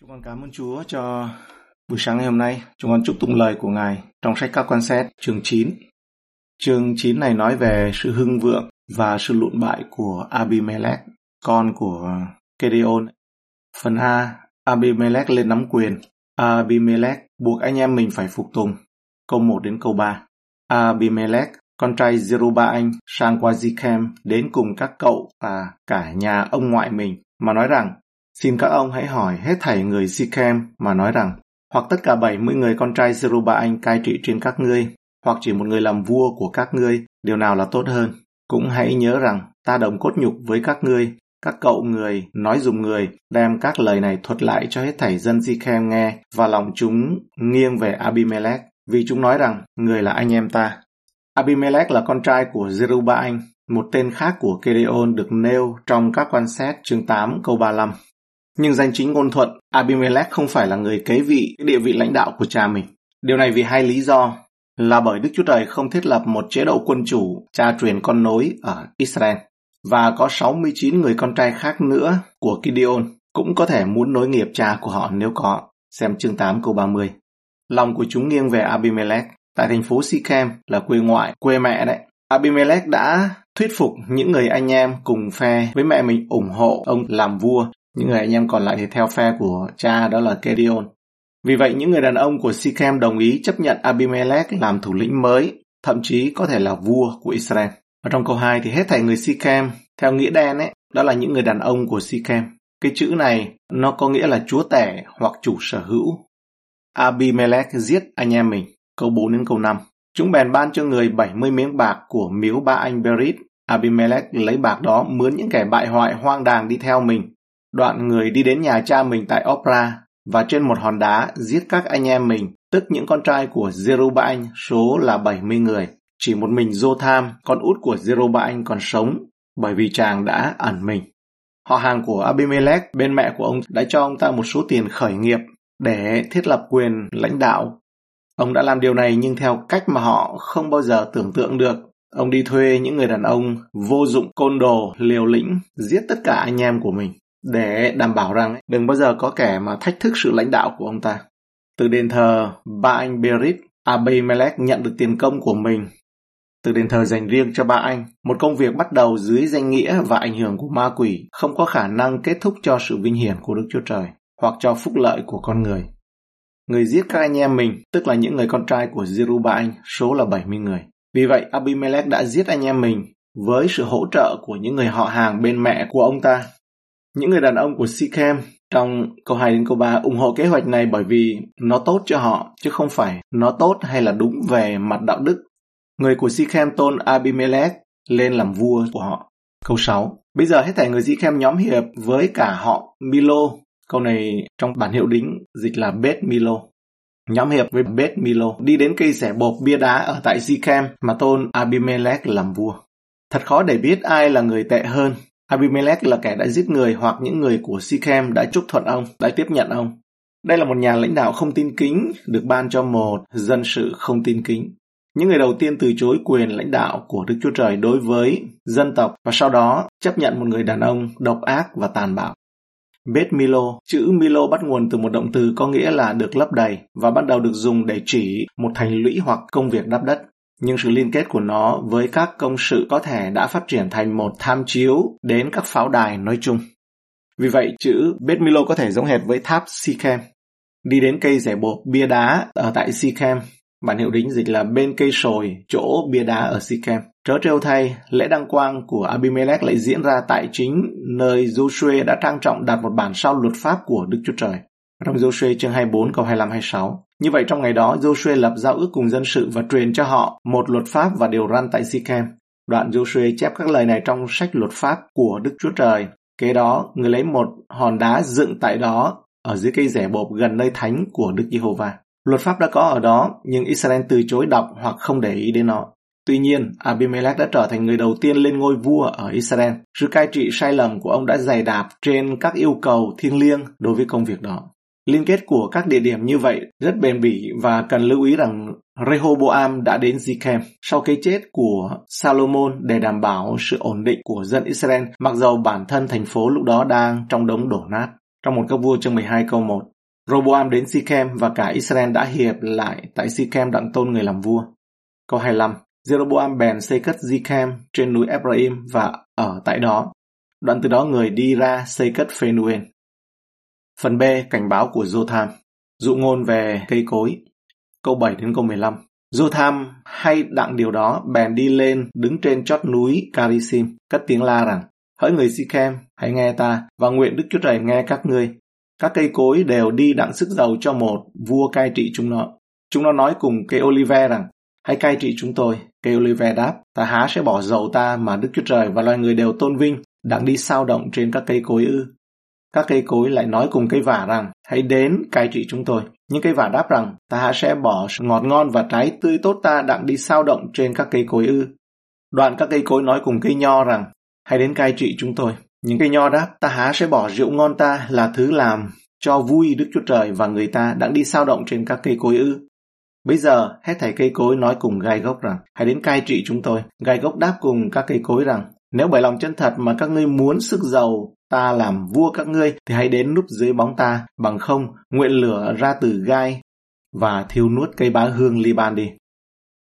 Chúng con cảm ơn Chúa cho buổi sáng ngày hôm nay. Chúng con chúc tụng lời của Ngài trong sách các quan xét chương 9. Chương 9 này nói về sự hưng vượng và sự lụn bại của Abimelech, con của Gedeon. Phần A, Abimelech lên nắm quyền. Abimelech buộc anh em mình phải phục tùng. Câu 1 đến câu 3. Abimelech, con trai Zerubbabel sang qua Zichem đến cùng các cậu và cả nhà ông ngoại mình mà nói rằng Xin các ông hãy hỏi hết thảy người Sichem mà nói rằng, hoặc tất cả 70 người con trai Zeruba anh cai trị trên các ngươi, hoặc chỉ một người làm vua của các ngươi, điều nào là tốt hơn. Cũng hãy nhớ rằng, ta đồng cốt nhục với các ngươi, các cậu người, nói dùng người, đem các lời này thuật lại cho hết thảy dân Sichem nghe, và lòng chúng nghiêng về Abimelech, vì chúng nói rằng, người là anh em ta. Abimelech là con trai của Zeruba anh, một tên khác của Gedeon được nêu trong các quan xét chương 8 câu 35. Nhưng danh chính ngôn thuận, Abimelech không phải là người kế vị địa vị lãnh đạo của cha mình. Điều này vì hai lý do là bởi Đức Chúa Trời không thiết lập một chế độ quân chủ cha truyền con nối ở Israel và có 69 người con trai khác nữa của Gideon cũng có thể muốn nối nghiệp cha của họ nếu có. Xem chương 8 câu 30. Lòng của chúng nghiêng về Abimelech tại thành phố Sichem là quê ngoại, quê mẹ đấy. Abimelech đã thuyết phục những người anh em cùng phe với mẹ mình ủng hộ ông làm vua những người anh em còn lại thì theo phe của cha đó là Kedion. Vì vậy, những người đàn ông của Sichem đồng ý chấp nhận Abimelech làm thủ lĩnh mới, thậm chí có thể là vua của Israel. Ở trong câu 2 thì hết thảy người Sichem, theo nghĩa đen ấy, đó là những người đàn ông của Sichem. Cái chữ này nó có nghĩa là chúa tể hoặc chủ sở hữu. Abimelech giết anh em mình. Câu 4 đến câu 5. Chúng bèn ban cho người 70 miếng bạc của miếu ba anh Berit. Abimelech lấy bạc đó mướn những kẻ bại hoại hoang đàng đi theo mình Đoạn người đi đến nhà cha mình tại Opra và trên một hòn đá giết các anh em mình, tức những con trai của Zerubbabel số là 70 người. Chỉ một mình Jotham, con út của Zerubbabel còn sống, bởi vì chàng đã ẩn mình. Họ hàng của Abimelech, bên mẹ của ông đã cho ông ta một số tiền khởi nghiệp để thiết lập quyền lãnh đạo. Ông đã làm điều này nhưng theo cách mà họ không bao giờ tưởng tượng được. Ông đi thuê những người đàn ông vô dụng côn đồ, liều lĩnh, giết tất cả anh em của mình để đảm bảo rằng đừng bao giờ có kẻ mà thách thức sự lãnh đạo của ông ta. Từ đền thờ ba anh Berit, Abimelech nhận được tiền công của mình. Từ đền thờ dành riêng cho ba anh, một công việc bắt đầu dưới danh nghĩa và ảnh hưởng của ma quỷ không có khả năng kết thúc cho sự vinh hiển của Đức Chúa Trời hoặc cho phúc lợi của con người. Người giết các anh em mình, tức là những người con trai của Jeruba anh, số là 70 người. Vì vậy, Abimelech đã giết anh em mình với sự hỗ trợ của những người họ hàng bên mẹ của ông ta những người đàn ông của Sikhem trong câu 2 đến câu 3 ủng hộ kế hoạch này bởi vì nó tốt cho họ, chứ không phải nó tốt hay là đúng về mặt đạo đức. Người của Sikhem tôn Abimelech lên làm vua của họ. Câu 6. Bây giờ hết thảy người Sikhem nhóm hiệp với cả họ Milo. Câu này trong bản hiệu đính dịch là Bet Milo. Nhóm hiệp với Bet Milo đi đến cây xẻ bột bia đá ở tại Sikhem mà tôn Abimelech làm vua. Thật khó để biết ai là người tệ hơn, Abimelech là kẻ đã giết người hoặc những người của Sichem đã chúc thuận ông, đã tiếp nhận ông. Đây là một nhà lãnh đạo không tin kính, được ban cho một dân sự không tin kính. Những người đầu tiên từ chối quyền lãnh đạo của Đức Chúa Trời đối với dân tộc và sau đó chấp nhận một người đàn ông độc ác và tàn bạo. Beth Milo, chữ Milo bắt nguồn từ một động từ có nghĩa là được lấp đầy và bắt đầu được dùng để chỉ một thành lũy hoặc công việc đắp đất nhưng sự liên kết của nó với các công sự có thể đã phát triển thành một tham chiếu đến các pháo đài nói chung. Vì vậy, chữ Beth Milo có thể giống hệt với tháp Sikhem. Đi đến cây rẻ bột bia đá ở tại Sikhem, bản hiệu đính dịch là bên cây sồi, chỗ bia đá ở Sikhem. Trớ trêu thay, lễ đăng quang của Abimelech lại diễn ra tại chính nơi Joshua đã trang trọng đặt một bản sao luật pháp của Đức Chúa Trời. Trong Joshua chương 24 câu 25-26. Như vậy trong ngày đó, Joshua lập giao ước cùng dân sự và truyền cho họ một luật pháp và điều răn tại Sikhem. Đoạn Joshua chép các lời này trong sách luật pháp của Đức Chúa Trời. Kế đó, người lấy một hòn đá dựng tại đó ở dưới cây rẻ bộp gần nơi thánh của Đức Giê-hô-va. Luật pháp đã có ở đó, nhưng Israel từ chối đọc hoặc không để ý đến nó. Tuy nhiên, Abimelech đã trở thành người đầu tiên lên ngôi vua ở Israel. Sự cai trị sai lầm của ông đã dày đạp trên các yêu cầu thiêng liêng đối với công việc đó. Liên kết của các địa điểm như vậy rất bền bỉ và cần lưu ý rằng Rehoboam đã đến Zikem sau cái chết của Salomon để đảm bảo sự ổn định của dân Israel mặc dầu bản thân thành phố lúc đó đang trong đống đổ nát. Trong một các vua chương 12 câu 1, Roboam đến Sikem và cả Israel đã hiệp lại tại Sikem đặng tôn người làm vua. Câu 25, Jeroboam bèn xây cất Zikem trên núi Ephraim và ở tại đó. Đoạn từ đó người đi ra xây cất Phenuel. Phần B, cảnh báo của Jotham. Dụ ngôn về cây cối. Câu 7 đến câu 15. Jotham hay đặng điều đó bèn đi lên đứng trên chót núi Carisim, cất tiếng la rằng Hỡi người Sikhem, hãy nghe ta, và nguyện Đức Chúa Trời nghe các ngươi. Các cây cối đều đi đặng sức giàu cho một vua cai trị chúng nó. Chúng nó nói cùng cây olive rằng, hãy cai trị chúng tôi. Cây olive đáp, ta há sẽ bỏ dầu ta mà Đức Chúa Trời và loài người đều tôn vinh, đặng đi sao động trên các cây cối ư. Các cây cối lại nói cùng cây vả rằng, hãy đến cai trị chúng tôi. Nhưng cây vả đáp rằng, ta sẽ bỏ ngọt ngon và trái tươi tốt ta đặng đi sao động trên các cây cối ư. Đoạn các cây cối nói cùng cây nho rằng, hãy đến cai trị chúng tôi. Những cây nho đáp, ta há sẽ bỏ rượu ngon ta là thứ làm cho vui Đức Chúa Trời và người ta đặng đi sao động trên các cây cối ư. Bây giờ, hết thảy cây cối nói cùng gai gốc rằng, hãy đến cai trị chúng tôi. Gai gốc đáp cùng các cây cối rằng, nếu bởi lòng chân thật mà các ngươi muốn sức giàu ta làm vua các ngươi thì hãy đến núp dưới bóng ta bằng không nguyện lửa ra từ gai và thiêu nuốt cây bá hương Liban đi.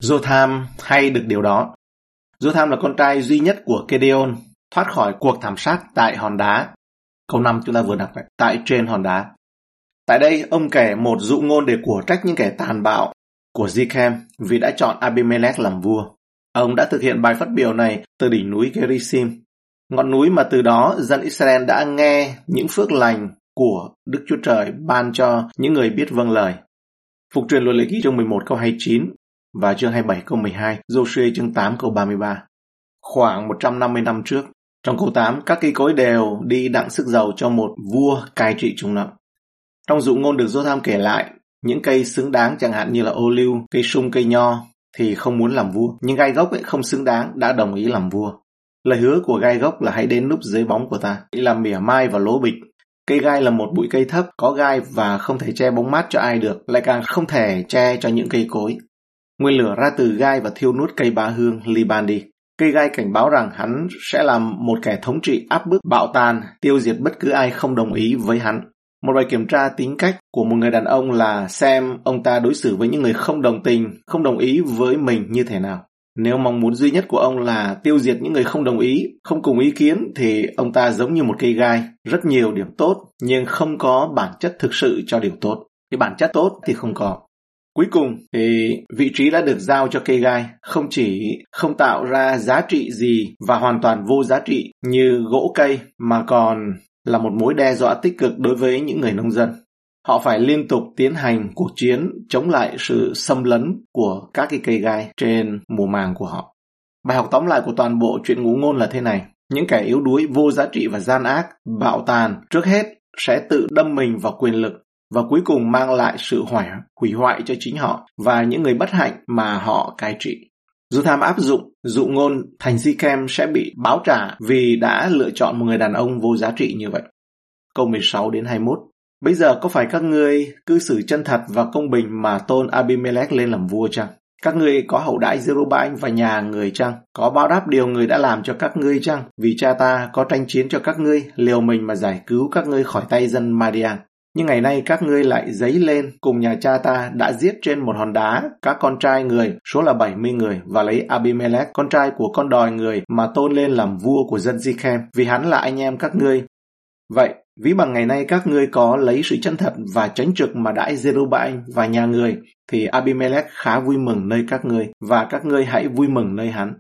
Jotham hay được điều đó. Jotham là con trai duy nhất của Kedeon thoát khỏi cuộc thảm sát tại hòn đá. Câu 5 chúng ta vừa đọc vậy, tại trên hòn đá. Tại đây, ông kể một dụ ngôn để của trách những kẻ tàn bạo của Zichem vì đã chọn Abimelech làm vua. Ông đã thực hiện bài phát biểu này từ đỉnh núi Gerizim, ngọn núi mà từ đó dân Israel đã nghe những phước lành của Đức Chúa Trời ban cho những người biết vâng lời. Phục truyền luật lệ ký chương 11 câu 29 và chương 27 câu 12, Joshua chương 8 câu 33. Khoảng 150 năm trước, trong câu 8, các cây cối đều đi đặng sức giàu cho một vua cai trị chúng nó. Trong dụ ngôn được Jotham kể lại, những cây xứng đáng chẳng hạn như là ô liu, cây sung, cây nho thì không muốn làm vua, nhưng gai gốc ấy không xứng đáng đã đồng ý làm vua. Lời hứa của gai gốc là hãy đến núp dưới bóng của ta, làm mỉa mai và lố bịch. Cây gai là một bụi cây thấp, có gai và không thể che bóng mát cho ai được, lại càng không thể che cho những cây cối. Nguyên lửa ra từ gai và thiêu nuốt cây bá hương Liban đi. Cây gai cảnh báo rằng hắn sẽ làm một kẻ thống trị áp bức, bạo tàn, tiêu diệt bất cứ ai không đồng ý với hắn. Một bài kiểm tra tính cách của một người đàn ông là xem ông ta đối xử với những người không đồng tình, không đồng ý với mình như thế nào. Nếu mong muốn duy nhất của ông là tiêu diệt những người không đồng ý, không cùng ý kiến thì ông ta giống như một cây gai, rất nhiều điểm tốt nhưng không có bản chất thực sự cho điều tốt. Cái bản chất tốt thì không có. Cuối cùng thì vị trí đã được giao cho cây gai không chỉ không tạo ra giá trị gì và hoàn toàn vô giá trị như gỗ cây mà còn là một mối đe dọa tích cực đối với những người nông dân. Họ phải liên tục tiến hành cuộc chiến chống lại sự xâm lấn của các cái cây gai trên mùa màng của họ. Bài học tóm lại của toàn bộ chuyện ngũ ngôn là thế này. Những kẻ yếu đuối, vô giá trị và gian ác, bạo tàn trước hết sẽ tự đâm mình vào quyền lực và cuối cùng mang lại sự hủy, hủy hoại cho chính họ và những người bất hạnh mà họ cai trị. Dù tham áp dụng, dụ ngôn thành Sikem sẽ bị báo trả vì đã lựa chọn một người đàn ông vô giá trị như vậy. Câu 16 đến 21 Bây giờ có phải các ngươi cư xử chân thật và công bình mà tôn Abimelech lên làm vua chăng? Các ngươi có hậu đãi Zerubbabel và nhà người chăng? Có báo đáp điều người đã làm cho các ngươi chăng? Vì cha ta có tranh chiến cho các ngươi, liều mình mà giải cứu các ngươi khỏi tay dân Madian. Nhưng ngày nay các ngươi lại dấy lên cùng nhà cha ta đã giết trên một hòn đá các con trai người, số là 70 người, và lấy Abimelech, con trai của con đòi người, mà tôn lên làm vua của dân Zichem, vì hắn là anh em các ngươi. Vậy, ví bằng ngày nay các ngươi có lấy sự chân thật và tránh trực mà đãi Jerubaal và nhà người, thì Abimelech khá vui mừng nơi các ngươi, và các ngươi hãy vui mừng nơi hắn.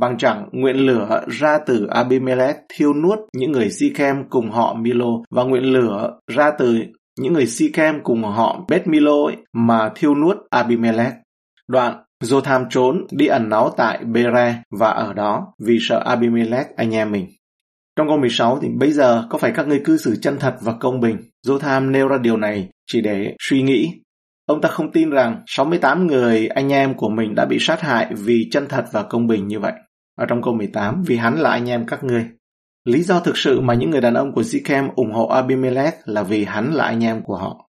Bằng chẳng nguyện lửa ra từ Abimelech thiêu nuốt những người Sichem cùng họ Milo và nguyện lửa ra từ những người Sichem cùng họ Beth Milo ấy, mà thiêu nuốt Abimelech. Đoạn Jotham trốn đi ẩn náu tại Bere và ở đó vì sợ Abimelech anh em mình. Trong câu 16 thì bây giờ có phải các ngươi cư xử chân thật và công bình? Jotham nêu ra điều này chỉ để suy nghĩ. Ông ta không tin rằng 68 người anh em của mình đã bị sát hại vì chân thật và công bình như vậy. Ở trong câu 18, vì hắn là anh em các ngươi. Lý do thực sự mà những người đàn ông của Sichem ủng hộ Abimelech là vì hắn là anh em của họ.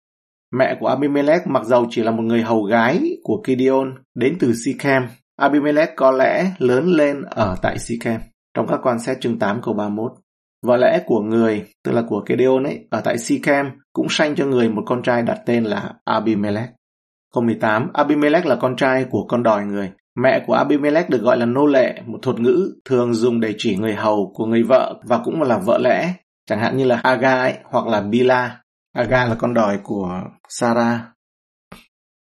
Mẹ của Abimelech mặc dầu chỉ là một người hầu gái của Gideon đến từ Sichem, Abimelech có lẽ lớn lên ở tại Sichem. Trong các quan xét chương 8 câu 31, Vợ lẽ của người, tức là của Kedeon ấy, ở tại Sichem cũng sanh cho người một con trai đặt tên là Abimelech. Câu 18, Abimelech là con trai của con đòi người. Mẹ của Abimelech được gọi là nô lệ, một thuật ngữ thường dùng để chỉ người hầu của người vợ và cũng là vợ lẽ, chẳng hạn như là Aga ấy, hoặc là Bila. Aga là con đòi của Sarah.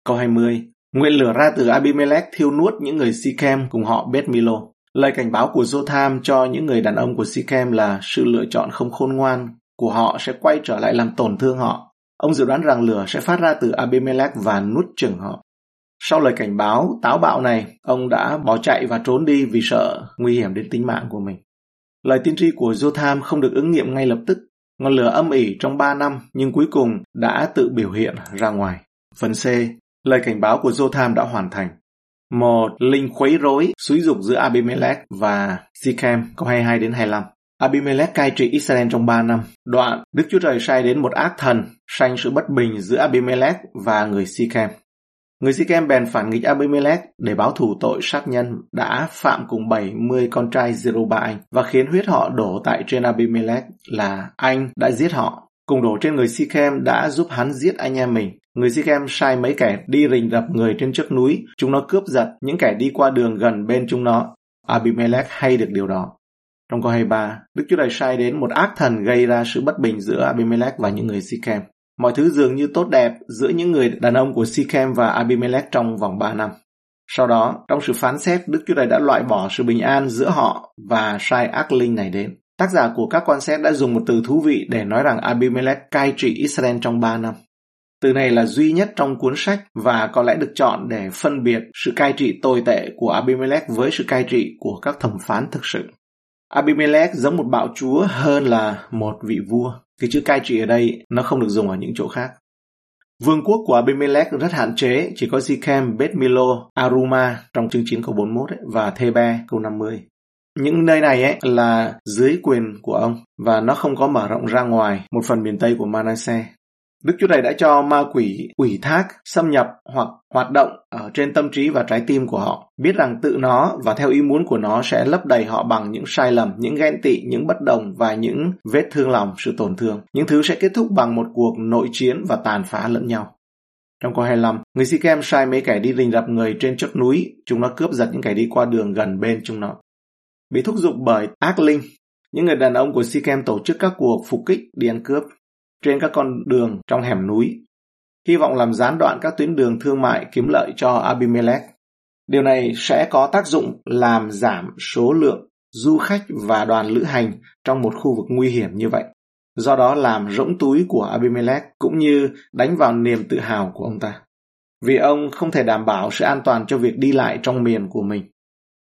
Câu 20, Nguyện lửa ra từ Abimelech thiêu nuốt những người Sichem cùng họ Beth Milo. Lời cảnh báo của Jotham cho những người đàn ông của Sichem là sự lựa chọn không khôn ngoan của họ sẽ quay trở lại làm tổn thương họ. Ông dự đoán rằng lửa sẽ phát ra từ Abimelech và nuốt chửng họ. Sau lời cảnh báo táo bạo này, ông đã bỏ chạy và trốn đi vì sợ nguy hiểm đến tính mạng của mình. Lời tiên tri của Jotham không được ứng nghiệm ngay lập tức. Ngọn lửa âm ỉ trong 3 năm nhưng cuối cùng đã tự biểu hiện ra ngoài. Phần C. Lời cảnh báo của Jotham đã hoàn thành. Một linh khuấy rối xúi dục giữa Abimelech và Sichem câu 22 đến 25. Abimelech cai trị Israel trong 3 năm. Đoạn, Đức Chúa Trời sai đến một ác thần, sanh sự bất bình giữa Abimelech và người Sichem. Người Sichem bèn phản nghịch Abimelech để báo thù tội sát nhân đã phạm cùng 70 con trai Zerubbabel và khiến huyết họ đổ tại trên Abimelech là anh đã giết họ. Cùng đổ trên người Sichem đã giúp hắn giết anh em mình. Người Sichem sai mấy kẻ đi rình rập người trên trước núi, chúng nó cướp giật những kẻ đi qua đường gần bên chúng nó. Abimelech hay được điều đó. Trong câu 23, Đức Chúa Trời sai đến một ác thần gây ra sự bất bình giữa Abimelech và những người Sichem. Mọi thứ dường như tốt đẹp giữa những người đàn ông của Sichem và Abimelech trong vòng 3 năm. Sau đó, trong sự phán xét, Đức Chúa Trời đã loại bỏ sự bình an giữa họ và sai ác linh này đến. Tác giả của các quan xét đã dùng một từ thú vị để nói rằng Abimelech cai trị Israel trong 3 năm. Từ này là duy nhất trong cuốn sách và có lẽ được chọn để phân biệt sự cai trị tồi tệ của Abimelech với sự cai trị của các thẩm phán thực sự. Abimelech giống một bạo chúa hơn là một vị vua. Cái chữ cai trị ở đây nó không được dùng ở những chỗ khác. Vương quốc của Abimelech rất hạn chế, chỉ có Sichem, Beth Milo, Aruma trong chương 9 câu 41 ấy, và Thebe câu 50. Những nơi này ấy là dưới quyền của ông và nó không có mở rộng ra ngoài một phần miền Tây của Manasseh. Đức Chúa Trời đã cho ma quỷ ủy thác, xâm nhập hoặc hoạt động ở trên tâm trí và trái tim của họ, biết rằng tự nó và theo ý muốn của nó sẽ lấp đầy họ bằng những sai lầm, những ghen tị, những bất đồng và những vết thương lòng, sự tổn thương. Những thứ sẽ kết thúc bằng một cuộc nội chiến và tàn phá lẫn nhau. Trong câu 25, người Sikem sai mấy kẻ đi rình rập người trên chót núi, chúng nó cướp giật những kẻ đi qua đường gần bên chúng nó. Bị thúc giục bởi ác linh, những người đàn ông của Sichem tổ chức các cuộc phục kích đi ăn cướp trên các con đường trong hẻm núi, hy vọng làm gián đoạn các tuyến đường thương mại kiếm lợi cho Abimelech. Điều này sẽ có tác dụng làm giảm số lượng du khách và đoàn lữ hành trong một khu vực nguy hiểm như vậy. Do đó làm rỗng túi của Abimelech cũng như đánh vào niềm tự hào của ông ta. Vì ông không thể đảm bảo sự an toàn cho việc đi lại trong miền của mình.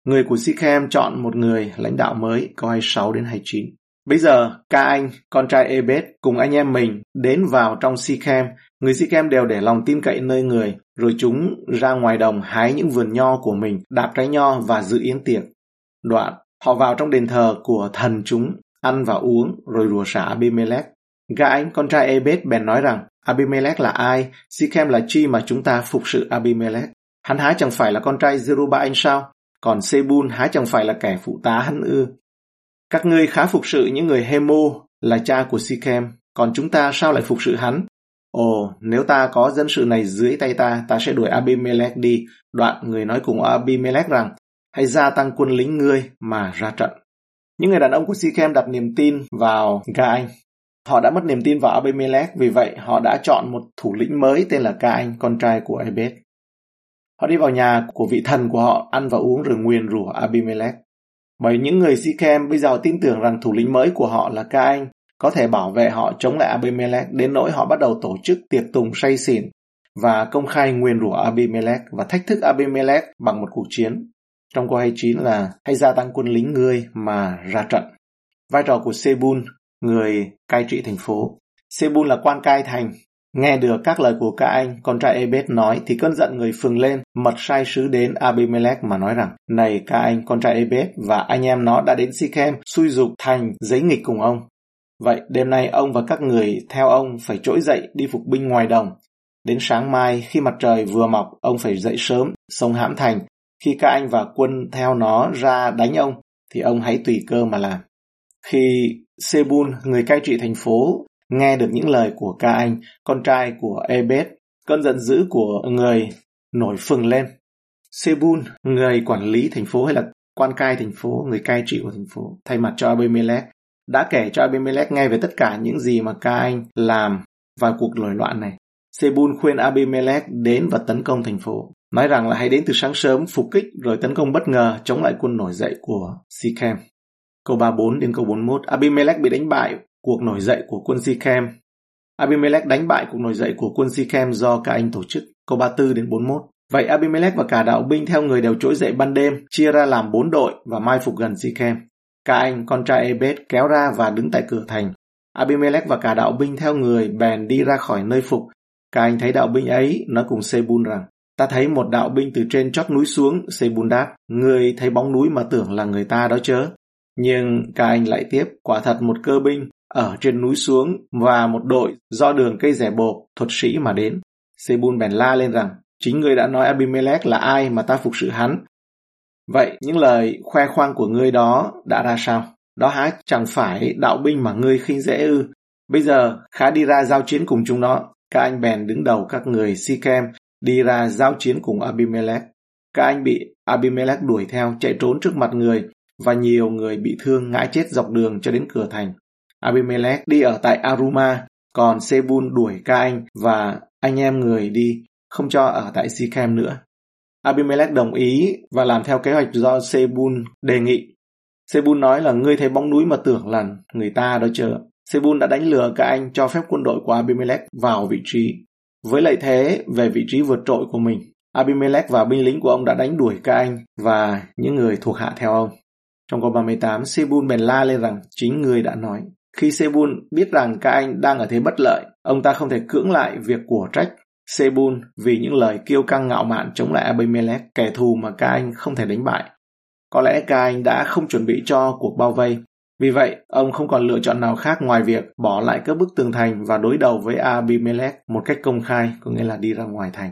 Người của Sichem chọn một người lãnh đạo mới, có 26 đến 29. Bây giờ, ca anh, con trai Ebed cùng anh em mình đến vào trong Sichem. Người Sichem đều để lòng tin cậy nơi người, rồi chúng ra ngoài đồng hái những vườn nho của mình, đạp trái nho và dự yến tiệc. Đoạn, họ vào trong đền thờ của thần chúng, ăn và uống, rồi rùa xả Abimelech. Gã anh, con trai Ebed bèn nói rằng, Abimelech là ai? Sichem là chi mà chúng ta phục sự Abimelech? Hắn há chẳng phải là con trai Zerubbabel anh sao? Còn Sebul há chẳng phải là kẻ phụ tá hắn ư? Các ngươi khá phục sự những người Hemo là cha của Sichem, còn chúng ta sao lại phục sự hắn? Ồ, nếu ta có dân sự này dưới tay ta, ta sẽ đuổi Abimelech đi. Đoạn người nói cùng Abimelech rằng, hãy gia tăng quân lính ngươi mà ra trận. Những người đàn ông của Sichem đặt niềm tin vào Ga Anh. Họ đã mất niềm tin vào Abimelech, vì vậy họ đã chọn một thủ lĩnh mới tên là Ca Anh, con trai của Ebed. Họ đi vào nhà của vị thần của họ, ăn và uống rồi nguyền rủa Abimelech. Bởi những người Sichem bây giờ tin tưởng rằng thủ lĩnh mới của họ là Ca Anh có thể bảo vệ họ chống lại Abimelech đến nỗi họ bắt đầu tổ chức tiệc tùng say xỉn và công khai nguyền rủa Abimelech và thách thức Abimelech bằng một cuộc chiến. Trong câu 29 là hãy gia tăng quân lính ngươi mà ra trận. Vai trò của Sebun, người cai trị thành phố. Sebun là quan cai thành Nghe được các lời của các anh, con trai Ebed nói thì cơn giận người phừng lên, mật sai sứ đến Abimelech mà nói rằng, này các anh, con trai Ebed và anh em nó đã đến Sichem, xui dục thành giấy nghịch cùng ông. Vậy đêm nay ông và các người theo ông phải trỗi dậy đi phục binh ngoài đồng. Đến sáng mai khi mặt trời vừa mọc, ông phải dậy sớm, sông hãm thành. Khi các anh và quân theo nó ra đánh ông, thì ông hãy tùy cơ mà làm. Khi Sebul, người cai trị thành phố, nghe được những lời của ca anh, con trai của Ebed, cơn giận dữ của người nổi phừng lên. Sebul, người quản lý thành phố hay là quan cai thành phố, người cai trị của thành phố, thay mặt cho Abimelech, đã kể cho Abimelech nghe về tất cả những gì mà ca anh làm vào cuộc nổi loạn này. Sebul khuyên Abimelech đến và tấn công thành phố, nói rằng là hãy đến từ sáng sớm phục kích rồi tấn công bất ngờ chống lại quân nổi dậy của Sikhem. Câu 34 đến câu 41, Abimelech bị đánh bại cuộc nổi dậy của quân Sikhem. Abimelech đánh bại cuộc nổi dậy của quân Sikhem do cả anh tổ chức. Câu 34 đến 41. Vậy Abimelech và cả đạo binh theo người đều trỗi dậy ban đêm, chia ra làm bốn đội và mai phục gần Sikhem. Cả anh, con trai Ebed kéo ra và đứng tại cửa thành. Abimelech và cả đạo binh theo người bèn đi ra khỏi nơi phục. Cả anh thấy đạo binh ấy nói cùng Sebun rằng, ta thấy một đạo binh từ trên chót núi xuống, Sebun đáp, người thấy bóng núi mà tưởng là người ta đó chớ. Nhưng cả anh lại tiếp, quả thật một cơ binh ở trên núi xuống và một đội do đường cây rẻ bột thuật sĩ mà đến. Sebun bèn la lên rằng, chính ngươi đã nói Abimelech là ai mà ta phục sự hắn. Vậy những lời khoe khoang của ngươi đó đã ra sao? Đó há chẳng phải đạo binh mà ngươi khinh dễ ư. Bây giờ khá đi ra giao chiến cùng chúng nó. Các anh bèn đứng đầu các người Sikem đi ra giao chiến cùng Abimelech. Các anh bị Abimelech đuổi theo chạy trốn trước mặt người và nhiều người bị thương ngã chết dọc đường cho đến cửa thành. Abimelech đi ở tại Aruma, còn Sebun đuổi ca anh và anh em người đi, không cho ở tại Sikhem nữa. Abimelech đồng ý và làm theo kế hoạch do Sebun đề nghị. Sebun nói là ngươi thấy bóng núi mà tưởng là người ta đó chờ. Sebun đã đánh lừa cả anh cho phép quân đội của Abimelech vào vị trí. Với lợi thế về vị trí vượt trội của mình, Abimelech và binh lính của ông đã đánh đuổi cả anh và những người thuộc hạ theo ông. Trong câu 38, Sebun bèn la lên rằng chính người đã nói. Khi Sebun biết rằng các anh đang ở thế bất lợi, ông ta không thể cưỡng lại việc của trách Sebun vì những lời kiêu căng ngạo mạn chống lại Abimelech, kẻ thù mà các anh không thể đánh bại. Có lẽ các anh đã không chuẩn bị cho cuộc bao vây. Vì vậy, ông không còn lựa chọn nào khác ngoài việc bỏ lại các bức tường thành và đối đầu với Abimelech một cách công khai, có nghĩa là đi ra ngoài thành.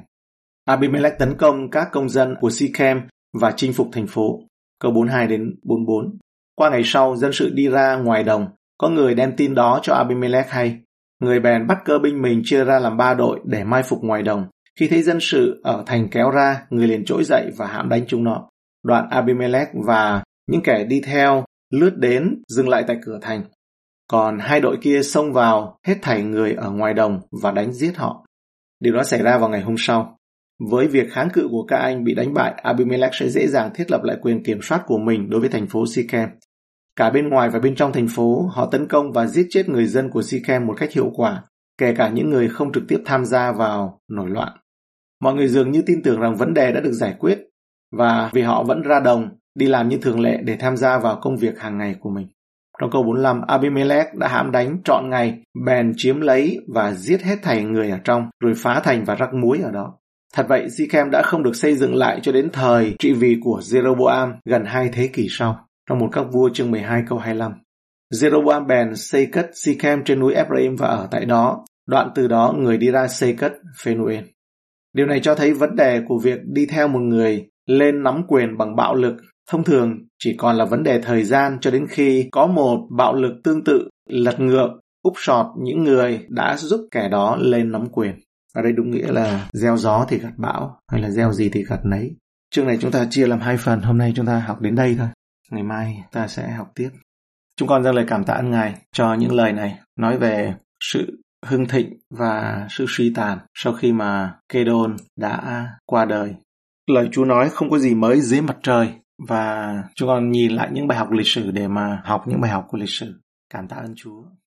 Abimelech tấn công các công dân của Sikhem và chinh phục thành phố câu 42 đến 44. Qua ngày sau, dân sự đi ra ngoài đồng, có người đem tin đó cho Abimelech hay. Người bèn bắt cơ binh mình chia ra làm ba đội để mai phục ngoài đồng. Khi thấy dân sự ở thành kéo ra, người liền trỗi dậy và hãm đánh chúng nó. Đoạn Abimelech và những kẻ đi theo lướt đến dừng lại tại cửa thành. Còn hai đội kia xông vào hết thảy người ở ngoài đồng và đánh giết họ. Điều đó xảy ra vào ngày hôm sau. Với việc kháng cự của các anh bị đánh bại, Abimelech sẽ dễ dàng thiết lập lại quyền kiểm soát của mình đối với thành phố Sikem. Cả bên ngoài và bên trong thành phố, họ tấn công và giết chết người dân của Sikhem một cách hiệu quả, kể cả những người không trực tiếp tham gia vào nổi loạn. Mọi người dường như tin tưởng rằng vấn đề đã được giải quyết, và vì họ vẫn ra đồng, đi làm như thường lệ để tham gia vào công việc hàng ngày của mình. Trong câu 45, Abimelech đã hãm đánh trọn ngày, bèn chiếm lấy và giết hết thảy người ở trong, rồi phá thành và rắc muối ở đó. Thật vậy, Sikhem đã không được xây dựng lại cho đến thời trị vì của Jeroboam gần hai thế kỷ sau, trong một các vua chương 12 câu 25. Jeroboam bèn xây cất Sichem trên núi Ephraim và ở tại đó, đoạn từ đó người đi ra xây cất Phenuel. Điều này cho thấy vấn đề của việc đi theo một người lên nắm quyền bằng bạo lực thông thường chỉ còn là vấn đề thời gian cho đến khi có một bạo lực tương tự lật ngược úp sọt những người đã giúp kẻ đó lên nắm quyền. Ở đây đúng nghĩa là gieo gió thì gặt bão, hay là gieo gì thì gặt nấy. Chương này chúng ta chia làm hai phần, hôm nay chúng ta học đến đây thôi. Ngày mai ta sẽ học tiếp. Chúng con dâng lời cảm tạ ơn Ngài cho những lời này, nói về sự hưng thịnh và sự suy tàn sau khi mà Kedon đã qua đời. Lời Chúa nói không có gì mới dưới mặt trời và chúng con nhìn lại những bài học lịch sử để mà học những bài học của lịch sử. Cảm tạ ơn Chúa.